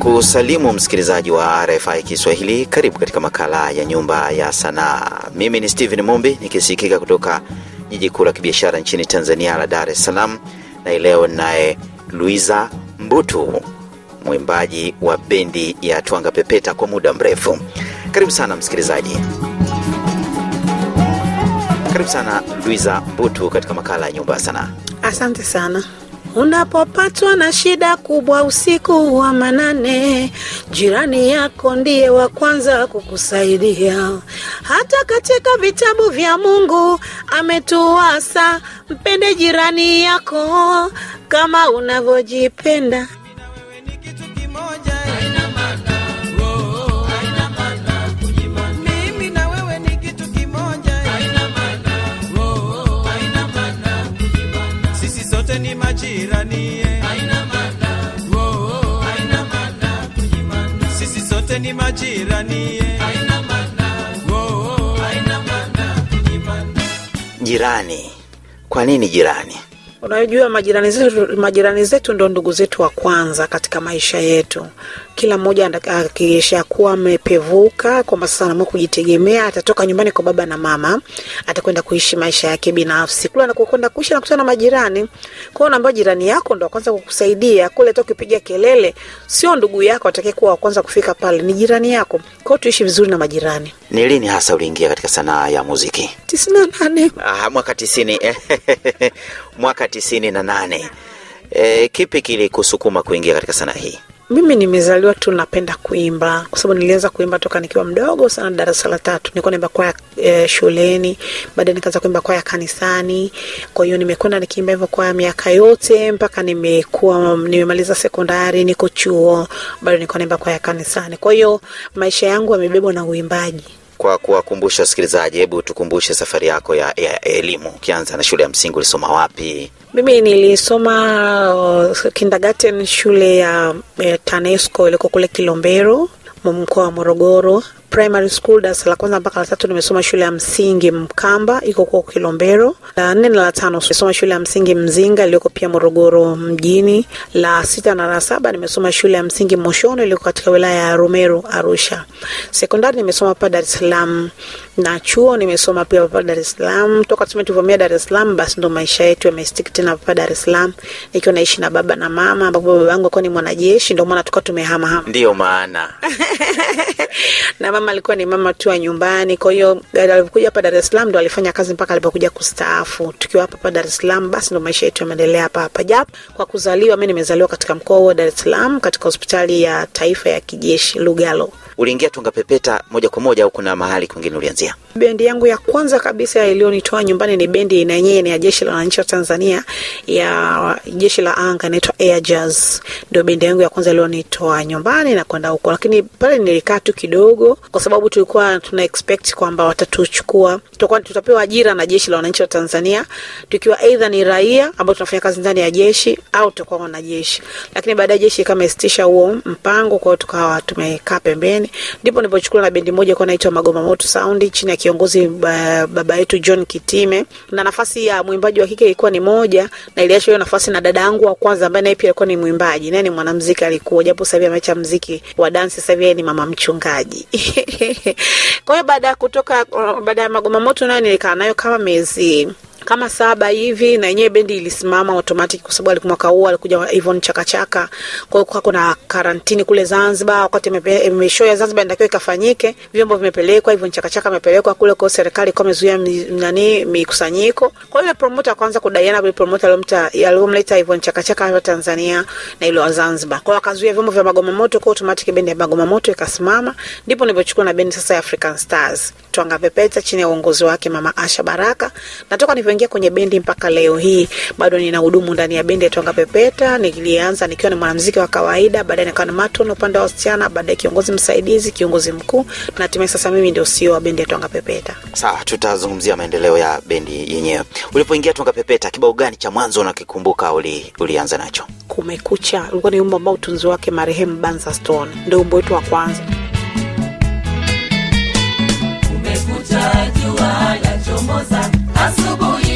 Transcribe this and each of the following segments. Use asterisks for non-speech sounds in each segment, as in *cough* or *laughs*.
kusalimu msikilizaji wa RFI Kiswahili. Karibu katika makala ya Nyumba ya Sanaa. Mimi ni Steven Mumbi nikisikika kutoka jiji kuu la kibiashara nchini Tanzania la Dar es Salaam, na leo naye Luiza Mbutu, mwimbaji wa bendi ya Twanga Pepeta kwa muda mrefu. Karibu sana msikilizaji, karibu sana Luiza Mbutu katika makala ya Nyumba ya Sanaa. Asante sana. Unapopatwa na shida kubwa usiku wa manane, jirani yako ndiye wa kwanza kukusaidia. Hata katika vitabu vya Mungu ametuasa, mpende jirani yako kama unavyojipenda. Ni majirani Jirani, kwa nini jirani? Unajua, majirani zetu, majirani zetu ndo ndugu zetu wa kwanza katika maisha yetu. Kila mmoja akishakuwa amepevuka kwamba sasa anaamua kujitegemea, atatoka nyumbani kwa baba na mama, atakwenda kuishi maisha yake binafsi. Kule anakokwenda kuishi anakutana na majirani. Kwa hiyo unaambiwa jirani yako ndo wa kwanza kukusaidia kule. Hata ukipiga kelele, sio ndugu yako atakayekuwa wa kwanza kufika pale, ni jirani yako. Kwa hiyo tuishi vizuri na majirani. Ni lini hasa uliingia katika sanaa ya muziki? tisini na nane Ah, mwaka tisini *laughs* mwaka tisini na nane. E, kipi kilikusukuma kuingia katika sanaa hii? Mimi nimezaliwa tu napenda kuimba, kwa sababu nilianza kuimba toka nikiwa mdogo sana, darasa la tatu nilikuwa naimba kwaya e, shuleni. Baadaye nikaanza kuimba kwaya kanisani. Kwa hiyo nimekwenda nikiimba hivyo kwaya miaka yote mpaka nimekuwa nimemaliza sekondari, niko chuo, bado nilikuwa naimba kwaya kanisani. Kwa hiyo maisha yangu yamebebwa na uimbaji. Kwa kuwakumbusha wasikilizaji, hebu tukumbushe safari yako ya, elimu. Ukianza na shule ya msingi ulisoma wapi? Mimi nilisoma uh, kindergarten shule ya eh, TANESCO iliko kule Kilombero mkoa wa Morogoro. Primary school darasa la kwanza mpaka la tatu nimesoma shule ya msingi Mkamba iko kwa Kilombero. La nne na la tano nimesoma shule ya msingi Mzinga iliyoko pia Morogoro mjini. La sita na la saba nimesoma shule ya msingi Moshono iliyoko katika wilaya ya Rumeru Arusha. Sekondari nimesoma hapa Dar es na chuo nimesoma pia hapa Dar es Salaam. Toka tuseme tuvamia Dar es Salaam, basi ndo maisha yetu yamestick tena hapa Dar es Salaam, nikiwa naishi na baba na mama, ambapo baba yangu alikuwa ni mwanajeshi, ndio maana tukawa tumehama hama Ndio maana *laughs* na mama alikuwa ni mama tu wa nyumbani. Kwa hiyo alipokuja hapa Dar es Salaam ndo alifanya kazi mpaka alipokuja kustaafu. Tukiwa hapa hapa Dar es Salaam, basi ndo maisha yetu yameendelea hapa hapa. Japo kwa kuzaliwa, mimi nimezaliwa katika mkoa wa Dar es Salaam katika hospitali ya taifa ya kijeshi Lugalo. Uliingia Tunga Pepeta moja kwa moja au kuna mahali kwingine ulianzia? Bendi yangu ya kwanza kabisa iliyonitoa nyumbani ni bendi na ni ya jeshi la wananchi wa Tanzania, ya jeshi la anga, inaitwa Air. Ndio bendi yangu ya kwanza iliyonitoa nyumbani na kwenda huko, lakini pale nilikaa tu kidogo, kwa sababu tulikuwa tuna expect kwamba watatuchukua, tutakuwa tutapewa ajira na jeshi la wananchi wa Tanzania, tukiwa aidha ni raia ambao tunafanya kazi ndani ya jeshi au tutakuwa wanajeshi. Lakini baadaye jeshi kama huo mpango, kwa tukawa tumekaa pembeni, ndipo nilipochukuliwa na bendi moja kwa inaitwa Magoma Moto Sound chini ya kiongozi ba, baba yetu John Kitime, na nafasi ya mwimbaji wa kike ilikuwa ni moja, na iliacha hiyo nafasi na dada yangu wa kwanza ambaye naye pia alikuwa ni mwimbaji, naye ni mwanamuziki alikuwa, japo sasa hivi ameacha muziki wa dance, sasa hivi ni mama mchungaji. *laughs* Kwa hiyo baada ya kutoka, baada ya Magoma Moto nayo nilikaa nayo kama miezi kama saba hivi na yenyewe bendi ilisimama automatic kwa sababu mwaka huu alikuja Ivon Chakachaka. Kwa hiyo kuna karantini kule Zanzibar, wakati show ya Zanzibar inatakiwa ikafanyike, vyombo vimepelekwa, Ivon Chakachaka amepelekwa kule, kwa serikali kwa imezuia nani mikusanyiko. Kwa hiyo promoter kwanza kudaiana kwa promoter aliyomta aliyomleta Ivon Chakachaka hapa Tanzania na ile Zanzibar. Kwa hiyo akazuia vyombo vya Magoma Moto, kwa automatic bendi ya Magoma Moto ikasimama, ndipo nilipochukua na bendi sasa ya African Stars Twanga Pepeta chini ya uongozi wake Mama Asha Baraka. Natoka nilivyoingia kwenye bendi mpaka leo hii bado nina hudumu ndani ya bendi ya Twanga Pepeta. Nilianza nikiwa ni mwanamuziki wa kawaida, baadaye nikawa ni matron upande wa wasichana, baadaye kiongozi msaidizi, kiongozi mkuu, na hatimaye sasa mimi ndio CEO wa bendi ya Twanga Pepeta. Sawa, tutazungumzia maendeleo ya bendi yenyewe. Ulipoingia Twanga Pepeta, kibao gani cha mwanzo unakikumbuka uli, ulianza nacho? Kumekucha ulikuwa ni wimbo ambao utunzi wake marehemu Banza Stone, ndio wimbo wetu wa kwanza. Kumekucha,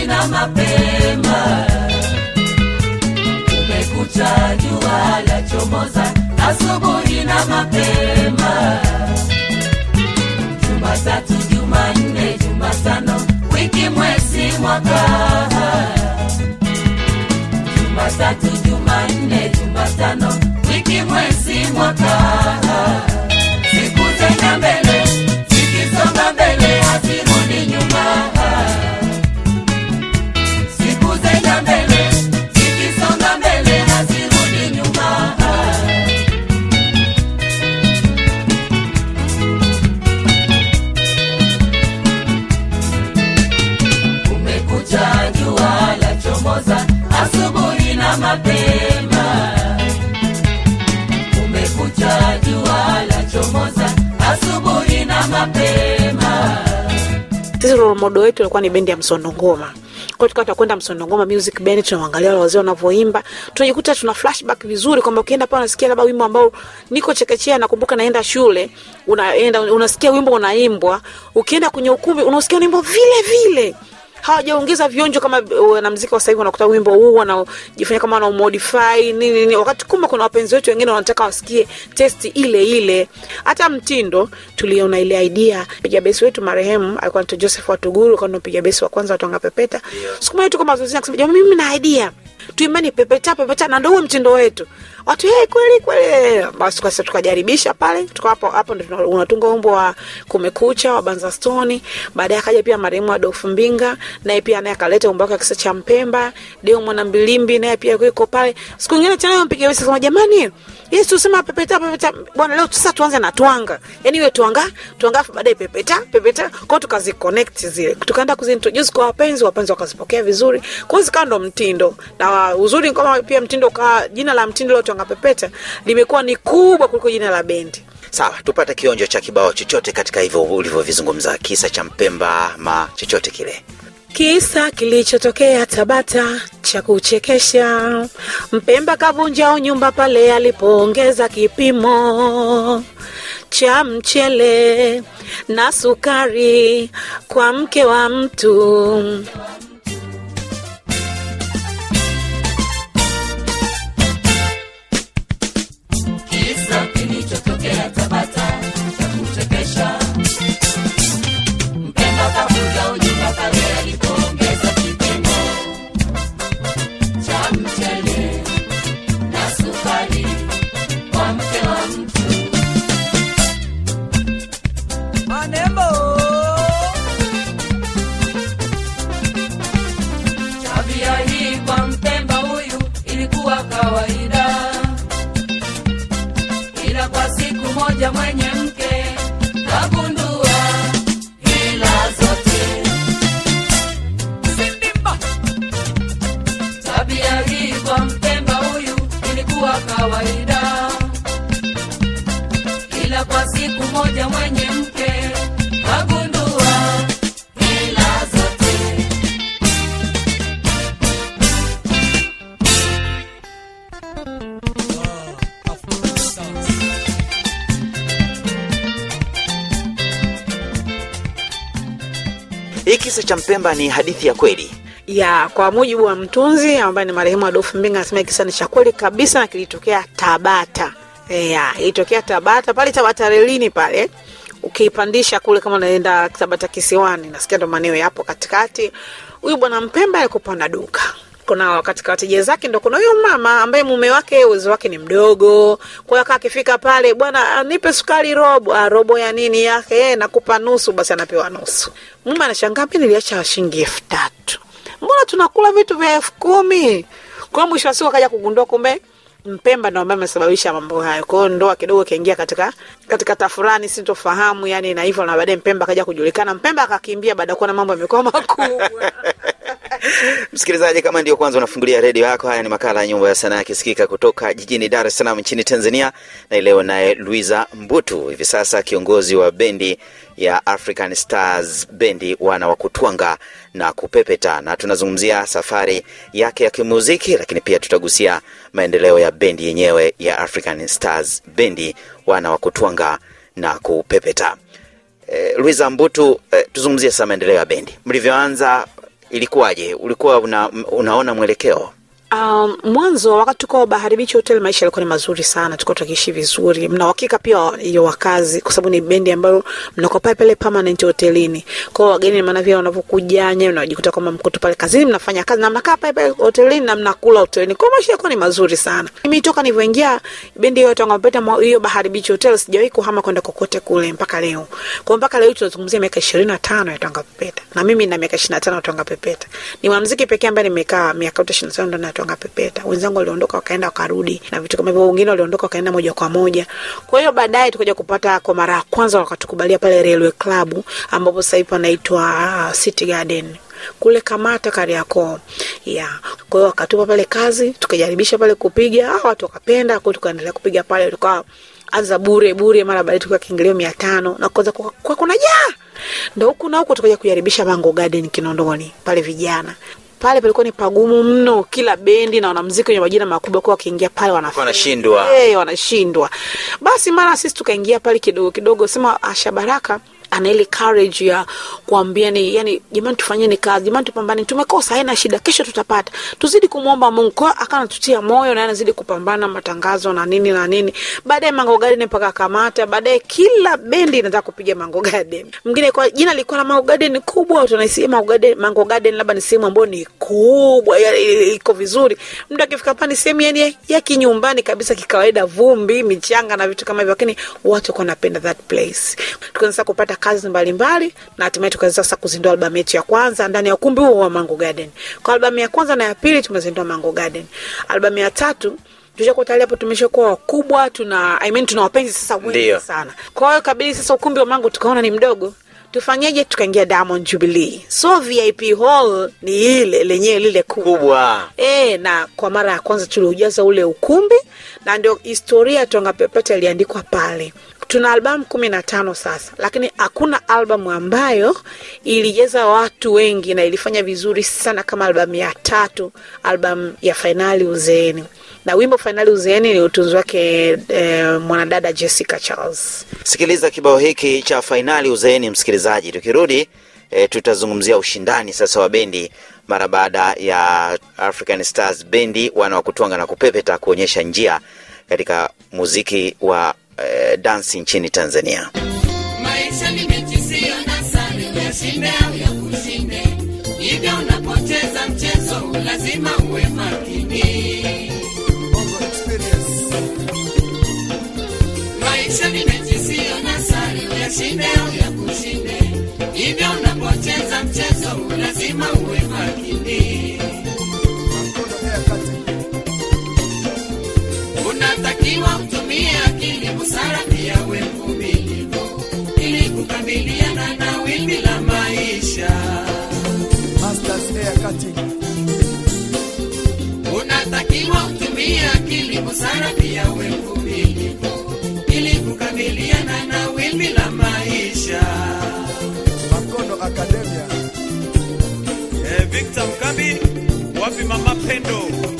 asubuhi na mapema. Kumekucha, jua lachomoza asubuhi na mapema na mapema. Kumekucha jua la chomoza asubuhi na mapema. Sisi role model wetu ilikuwa ni bendi ya Msondongoma kwa tukawa tunakwenda Msondongoma music band tunaangalia wale wazee wanavyoimba. Tunajikuta tuna flashback vizuri kwamba ukienda pale unasikia labda wimbo ambao niko chekechea nakumbuka naenda shule unaenda unasikia wimbo unaimbwa. Ukienda kwenye ukumbi unasikia wimbo vile vile hawajaongeza vionjo kama uh, wanamziki wa sasa hivi wanakuta wimbo huu wanajifanya kama wanaumodify nini nini, wakati kumbe kuna wapenzi wetu wengine wanataka wasikie testi ile ile. Hata mtindo tuliona ile idea, piga besi wetu marehemu alikuwa anaitwa Joseph Watuguru, ndo mpiga besi wa kwanza watanga Pepeta. Siku moja tuko mazoezini akasema, jamani, mimi na idea tuimani pepeta pepeta, na ndio huo mtindo wetu. Watu hey, kweli kweli. Basi kwa tukajaribisha pale, tuko hapo hapo, ndio unatunga wimbo wa Kumekucha wa Banza Stone. Baadaye akaja pia marehemu Adolf Mbinga, naye pia naye akaleta wimbo wake wa kisa cha Mpemba. Deo Mwana Mbilimbi naye pia yuko pale. Siku nyingine tena mpiga besi kama jamani, Yes, tusema pepeta pepeta. Bwana leo sasa tuanze na twanga. Yaani iwe twanga, twanga afu baadaye pepeta, pepeta. Kwao tukaziconnect zile. Tukaenda kuzintroduce kwa wapenzi, wapenzi wakazipokea vizuri. Kwa zikawa ndo mtindo. Na uzuri kama pia mtindo ka jina la mtindo leo twanga pepeta limekuwa ni kubwa kuliko jina la bendi. Sawa, tupate kionjo cha kibao chochote katika hivyo ulivyovizungumza, kisa cha Mpemba ma chochote kile. Kisa kilichotokea Tabata cha kuchekesha. Mpemba kavunja nyumba pale alipoongeza kipimo cha mchele na sukari kwa mke wa mtu. Cha Mpemba ni hadithi ya kweli. ya kwa mujibu wa mtunzi ambaye ni marehemu Adolfu Mbinga anasema kisa ni cha kweli kabisa na kilitokea Tabata. E, ya, ilitokea Tabata pale Tabata relini pale ukiipandisha kule kama unaenda Tabata kisiwani, nasikia ndo maeneo yapo katikati. Huyu bwana Mpemba alikuwa duka kuna katika wateja zake ndo kuna huyo mama ambaye mume wake uwezo wake ni mdogo. Kwa hiyo akifika pale, bwana nipe sukari robo. Ah, robo ya nini yake? Eh, nakupa nusu. Basi anapewa nusu. Mume anashangaa, mimi niliacha shilingi elfu tatu mbona tunakula vitu vya elfu kumi kwa mwisho wa siku akaja kugundua kumbe mpemba ndo ambaye amesababisha mambo hayo kwa ndoa kidogo kaingia katika katika tafurani sintofahamu yani na hivyo na baadaye mpemba akaja kujulikana mpemba akakimbia baada ya kuona mambo yamekuwa makubwa *laughs* Msikilizaji, kama ndio kwanza unafungulia redio yako, haya ni makala ya Nyumba ya Sanaa yakisikika kutoka jijini Dar es Salaam nchini Tanzania, na leo naye Luisa Mbutu, hivi sasa kiongozi wa bendi ya African Stars, bendi wana wa kutwanga na kupepeta, na tunazungumzia safari yake ya kimuziki, lakini pia tutagusia maendeleo ya bendi yenyewe ya African Stars, bendi wana wa kutwanga na kupepeta. Eh, Luisa Mbutu, eh, tuzungumzie sasa maendeleo ya bendi. Mlivyoanza ilikuwaje? Ulikuwa una, unaona mwelekeo? Um, mwanzo wakati tuko Bahari Beach Hotel maisha yalikuwa ni mazuri sana, tuko tukiishi vizuri. Mna uhakika pia hiyo wakazi, kwa sababu ni bendi ambayo mnakuwa pale pale permanent hotelini. Kwa hiyo wageni, maana vile wanavyokuja nyewe, unajikuta kwamba mko pale kazini, mnafanya kazi na mnakaa pale pale hotelini na mnakula hotelini. Kwa hiyo maisha yalikuwa ni mazuri sana. Mimi toka nilivyoingia bendi hiyo Tonga Peta hiyo Bahari Beach Hotel sijawahi kuhama kwenda kokote kule mpaka leo. Kwa mpaka leo tunazungumzia miaka 25 ya Pepeta. Na mimi na miaka 25 ya Tonga Ni mwanamuziki pekee ambaye nimekaa miaka yote 25 ndani Tonga Pepeta. Wenzangu waliondoka wakaenda wakarudi na vitu kama hivyo, wengine waliondoka wakaenda moja kwa moja. Kwa hiyo baadaye tukaja kupata kwa mara ya kwanza wakatukubalia pale Railway Club ambapo sasa panaitwa City Garden. Kule Kamata Kariakoo. ya Kwa wakatupa pale kazi, tukajaribisha pale kupiga, watu wakapenda, kwa tukaendelea kupiga pale, tukawa anza bure bure, mara baadaye tukawa kiingilio mia tano. Na kwanza kwa, kwa kuna jaa! Ndo huku na huku tukaja kujaribisha Mango Garden Kinondoni pale vijana pale palikuwa ni pagumu mno, kila bendi na wanamuziki wenye majina makubwa kwa wakiingia pale. Wanashindwa. hey, wanashindwa. Basi mara sisi tukaingia pale kidogo kidogo, sema Asha Baraka ana ile courage ya kuambia ni yani, jamani, tufanyeni kazi jamani, tupambane, tumekosa, haina shida, kesho tutapata, tuzidi kumwomba Mungu. Kwa akanatutia moyo na anazidi kupambana matangazo na nini na nini. Baadaye Mango Garden mpaka Kamata, baadaye kila bendi inataka kupiga Mango Garden. Mwingine kwa jina lilikuwa la Mango Garden kubwa, tunahisi Mango Garden, Mango Garden labda ni sehemu ambayo ni kubwa, iko vizuri. Mtu akifika pale ni sehemu yani ya kinyumbani kabisa, kikawaida, vumbi, michanga na vitu kama hivyo, lakini watu wanapenda that place. Tukaanza kupata kazi mbalimbali na hatimaye tukaweza sasa kuzindua albamu yetu ya kwanza ndani ya ukumbi huo wa Mango Garden. Kwa albamu ya kwanza na ya pili tumezindua Mango Garden. Albamu ya tatu tushakuwa tayari hapo tumeshakuwa wakubwa, tuna I mean tuna wapenzi sasa wengi sana. Kwa hiyo kabili sasa ukumbi wa Mango tukaona ni mdogo tufanyeje? Tukaingia Diamond Jubilee, so VIP hall ni ile lenyewe lile kubwa E, na kwa mara ya kwanza tuliujaza ule ukumbi na ndio historia Tonga Pepeta iliandikwa pale. Tuna albamu kumi na tano sasa, lakini hakuna albamu ambayo ilijeza watu wengi na ilifanya vizuri sana kama albamu ya tatu, albamu ya Fainali Uzeeni, na wimbo Fainali Uzeeni ni utunzi wake eh, mwanadada Jessica Charles. sikiliza kibao hiki cha fainali uzeeni msikilizaji tukirudi eh, tutazungumzia ushindani sasa wa bendi mara baada ya african stars bendi wana wa kutwanga na kupepeta kuonyesha njia katika muziki wa e, dansi nchini tanzania Maisha ni mechi siyo na uyashinde au ya. Hivyo unapoteza mchezo, lazima uwe makini. Maisha ni mechi siyo na uyashinde au ya. Hivyo unapoteza mchezo, lazima uwe makini. Unatakiwa utumie busara, pia we mvumilivu ili kukabiliana na wimbi la maisha. Unatakiwa utumie akili, busara, pia we mvumilivu ili kukabiliana na wimbi la maisha. Makono Academia. Eh, Victor Mkambi, wapi mama Pendo?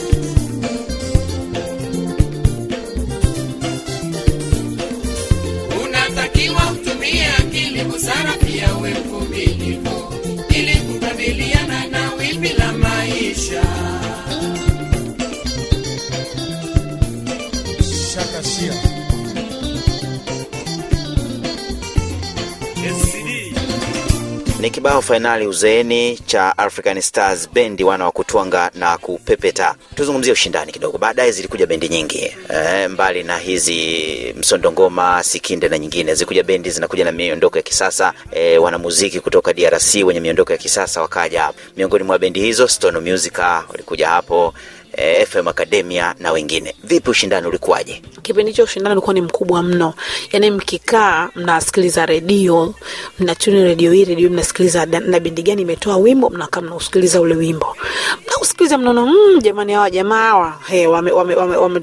Ni kibao fainali uzeeni cha african stars bendi wana wa kutwanga na kupepeta. Tuzungumzie ushindani kidogo. Baadaye zilikuja bendi nyingi. E, mbali na hizi msondongoma sikinde na nyingine zilikuja bendi zinakuja na miondoko ya kisasa. E, wanamuziki kutoka drc wenye miondoko ya kisasa wakaja miongoni mwa bendi hizo stone musica walikuja hapo e, fm academia na wengine. Vipi ushindani ulikuwaje? Kipindi hicho ushindani ulikuwa ni mkubwa mno. Yaani mkikaa mnasikiliza redio mnatuni redio hii redio mnasikiliza na bendi gani imetoa wimbo mnakaa mnausikiliza ule wimbo. Mnausikiliza mnaona mmm, jamani hawa jamaa hawa hey, wametuchapa wame, wame, wame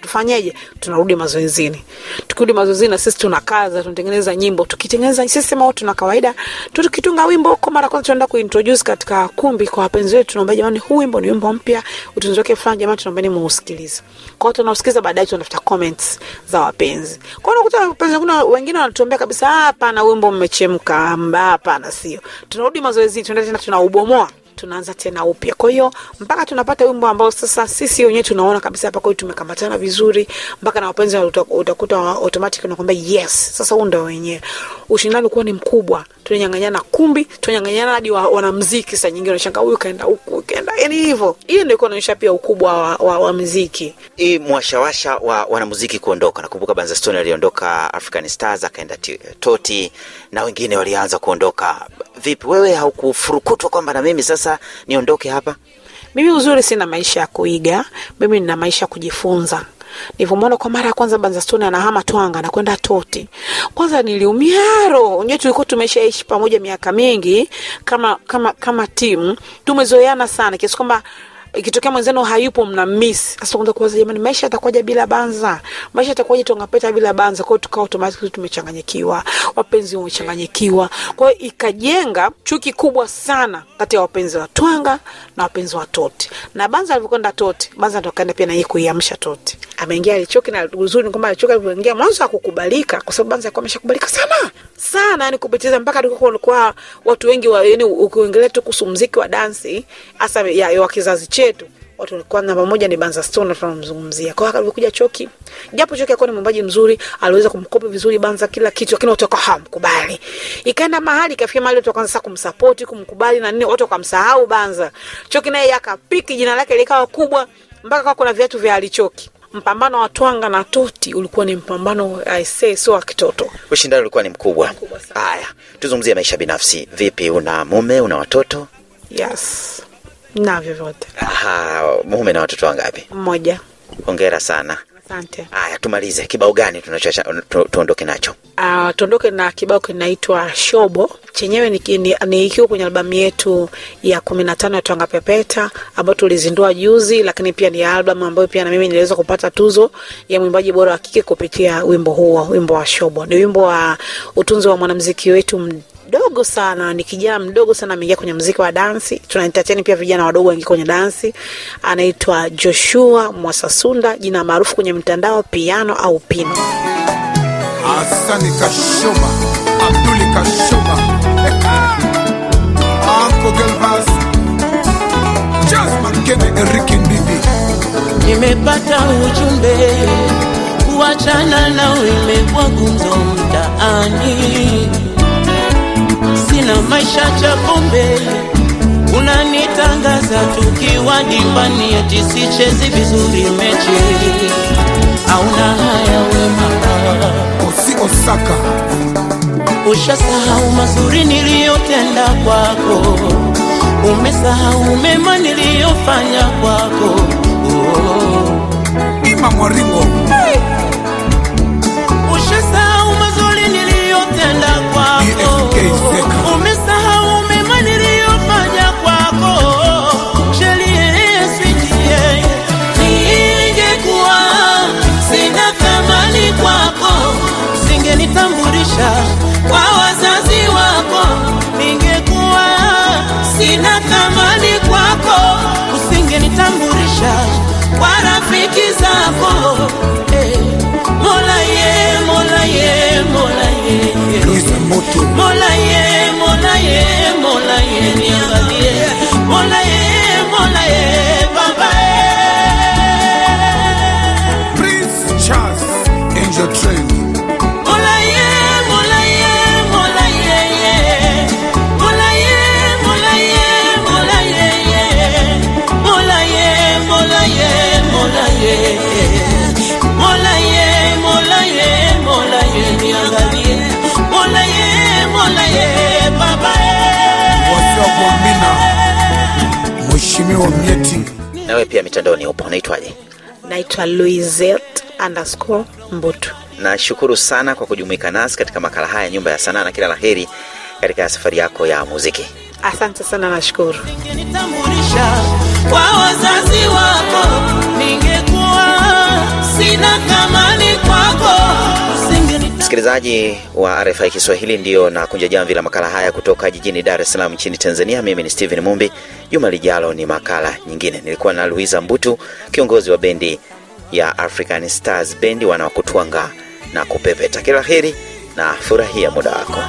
tufanyeje? Tunarudi mazoezini. Tukirudi mazoezini na sisi tunakaza tunatengeneza nyimbo. Tukitengeneza sisi sema tuna kawaida tukitunga wimbo huko mara kwanza tunaenda kuintroduce katika kumbi kwa wapenzi wetu tunaomba jamani huu wimbo ni wimbo mpya utunzi fulani jamani tunaombeni muusikilize kwa hiyo tunausikiliza baadaye tunatafuta comments za wapenzi kwa hiyo unakuta wapenzi kuna wengine wanatuambia kabisa "Ah, hapana wimbo mmechemka amba hapana sio tunarudi mazoezi tunaenda tena tunaubomoa tunaanza tena upya. Kwa hiyo mpaka tunapata wimbo ambao sasa sisi wenyewe tunaona kabisa hapa kwetu tumekamatana vizuri, mpaka na wapenzi utakuta automatic unakwambia yes, sasa huu ndio wenyewe. Ushindani ulikuwa ni mkubwa, tunanyang'anyana kumbi, tunanyang'anyana hadi wa, wanamuziki. Saa nyingine unashangaa huyu kaenda huku, huyu kaenda yani hivyo. Hiyo ndio ilikuwa inaonyesha pia ukubwa wa, wa, wa muziki. hii mwashawasha wa wanamuziki kuondoka. Nakumbuka Banza Stone aliondoka African Stars akaenda Toti na wengine walianza kuondoka. Vipi wewe, haukufurukutwa kwamba na mimi sasa niondoke hapa? Mimi uzuri sina maisha ya kuiga, mimi nina maisha ya kujifunza. Nilivyomwona kwa mara ya kwanza Banza Stone anahama Twanga na kwenda Toti, kwanza niliumia roho. Unajua tulikuwa tumeshaishi pamoja miaka mingi kama kama kama timu, tumezoeana sana kiasi kwamba ikitokea mwenzenu hayupo mna miss. Sasa kwanza kuwaza, jamani, maisha yatakuwaje bila Banza? Maisha yatakuwaje Tongapeta bila Banza? Kwa tukawa automatically tumechanganyikiwa, wapenzi wamechanganyikiwa. Kwa hiyo ikajenga chuki kubwa sana kati ya wapenzi wa Twanga na wapenzi wa Toti. Na Banza alivyokwenda Toti, Banza ndo kaenda pia na kuiamsha Toti. Ameingia alichoki, na uzuri kwamba alichoki alivyoingia mwanzo hakukubalika, kwa sababu Banza alikuwa ameshakubalika sana sana, yani kupitiza mpaka alikuwa watu wengi wa, yani ukiongelea tu kuhusu muziki wa dansi hasa ya, ya wa kizazi chetu watu walikuwa namba moja ni Banza Stone tunamzungumzia. Kwa hiyo alivyokuja Choki, japo Choki alikuwa ni mwimbaji mzuri, aliweza kumkopi vizuri Banza kila kitu, lakini watu wakawa hawamkubali. Ikaenda mahali ikafikia mahali watu wakaanza kumsupport, kumkubali na nini, watu wakamsahau Banza. Choki naye akapiki jina lake likawa kubwa mpaka kwa kuna viatu vya alichoki. Mpambano wa Twanga na Toti ulikuwa ni mpambano I say sio wa kitoto. Ushindani ulikuwa ni. Mkubwa. Haya, tuzungumzie maisha binafsi. Vipi, una mume, una watoto? Yes. Navyo vyote. Aha, mume na watoto wangapi? Mmoja. Hongera sana. Asante. Haya, tumalize. Kibao gani tuondoke nacho? Uh, tuondoke na kibao kinaitwa Shobo. Chenyewe ni, ni, ni ikiwa kwenye albamu yetu ya kumi na tano ya Twanga Pepeta ambayo tulizindua juzi, lakini pia ni albamu ambayo pia na mimi niliweza kupata tuzo ya mwimbaji bora wa kike kupitia wimbo huo, wimbo wa Shobo. Ni wimbo wa utunzi wa mwanamuziki wetu mdogo sana, ni kijana mdogo sana, ameingia kwenye muziki wa dansi. Tuna entertain pia vijana wadogo wengi kwenye dansi. Anaitwa Joshua Mwasasunda, jina maarufu kwenye mitandao Piano au Pino. Hasani Kashoma, Abduli Kashoma, *laughs* Anko Gelvas, Jasmine Kene, Enrique Ndidi. Nimepata ujumbe kuachana nawe imekuwa gumzo mtaani, sina maisha cha pombe, unanitangaza tukiwa dimbani, eti sichezi vizuri mechi, auna haya we mama, Osi Osaka, ushasahau mazuri niliyotenda kwako, umesahau mema niliyofanya kwako. Oh. Ima Mwaringo, Ushasahau umesahau mema niliyofanya kwako. Ningekuwa sina thamani kwako, usingenitambulisha kwa wazazi wako. Ningekuwa sina thamani kwako, usingenitambulisha kwa rafiki zako. molai ye. Mheshimiwa Mnyeti, Nawe pia mitandaoni upo, unaitwaje? Naitwa Louisette underscore Mbutu. Nashukuru sana kwa kujumuika nasi katika makala haya Nyumba ya Sanaa, na kila la heri katika safari yako ya muziki. Asante sana, nashukuru. Kwa wazazi wako, ningekuwa sina thamani kwako. Msikilizaji wa RFI Kiswahili, ndiyo na kunja jamvi la makala haya kutoka jijini Dar es Salaam nchini Tanzania. Mimi ni Steven Mumbi. Juma lijalo ni makala nyingine. Nilikuwa na Luiza Mbutu, kiongozi wa bendi ya African Stars bendi wanaokutwanga na kupepeta. Kila heri na furahia muda wako.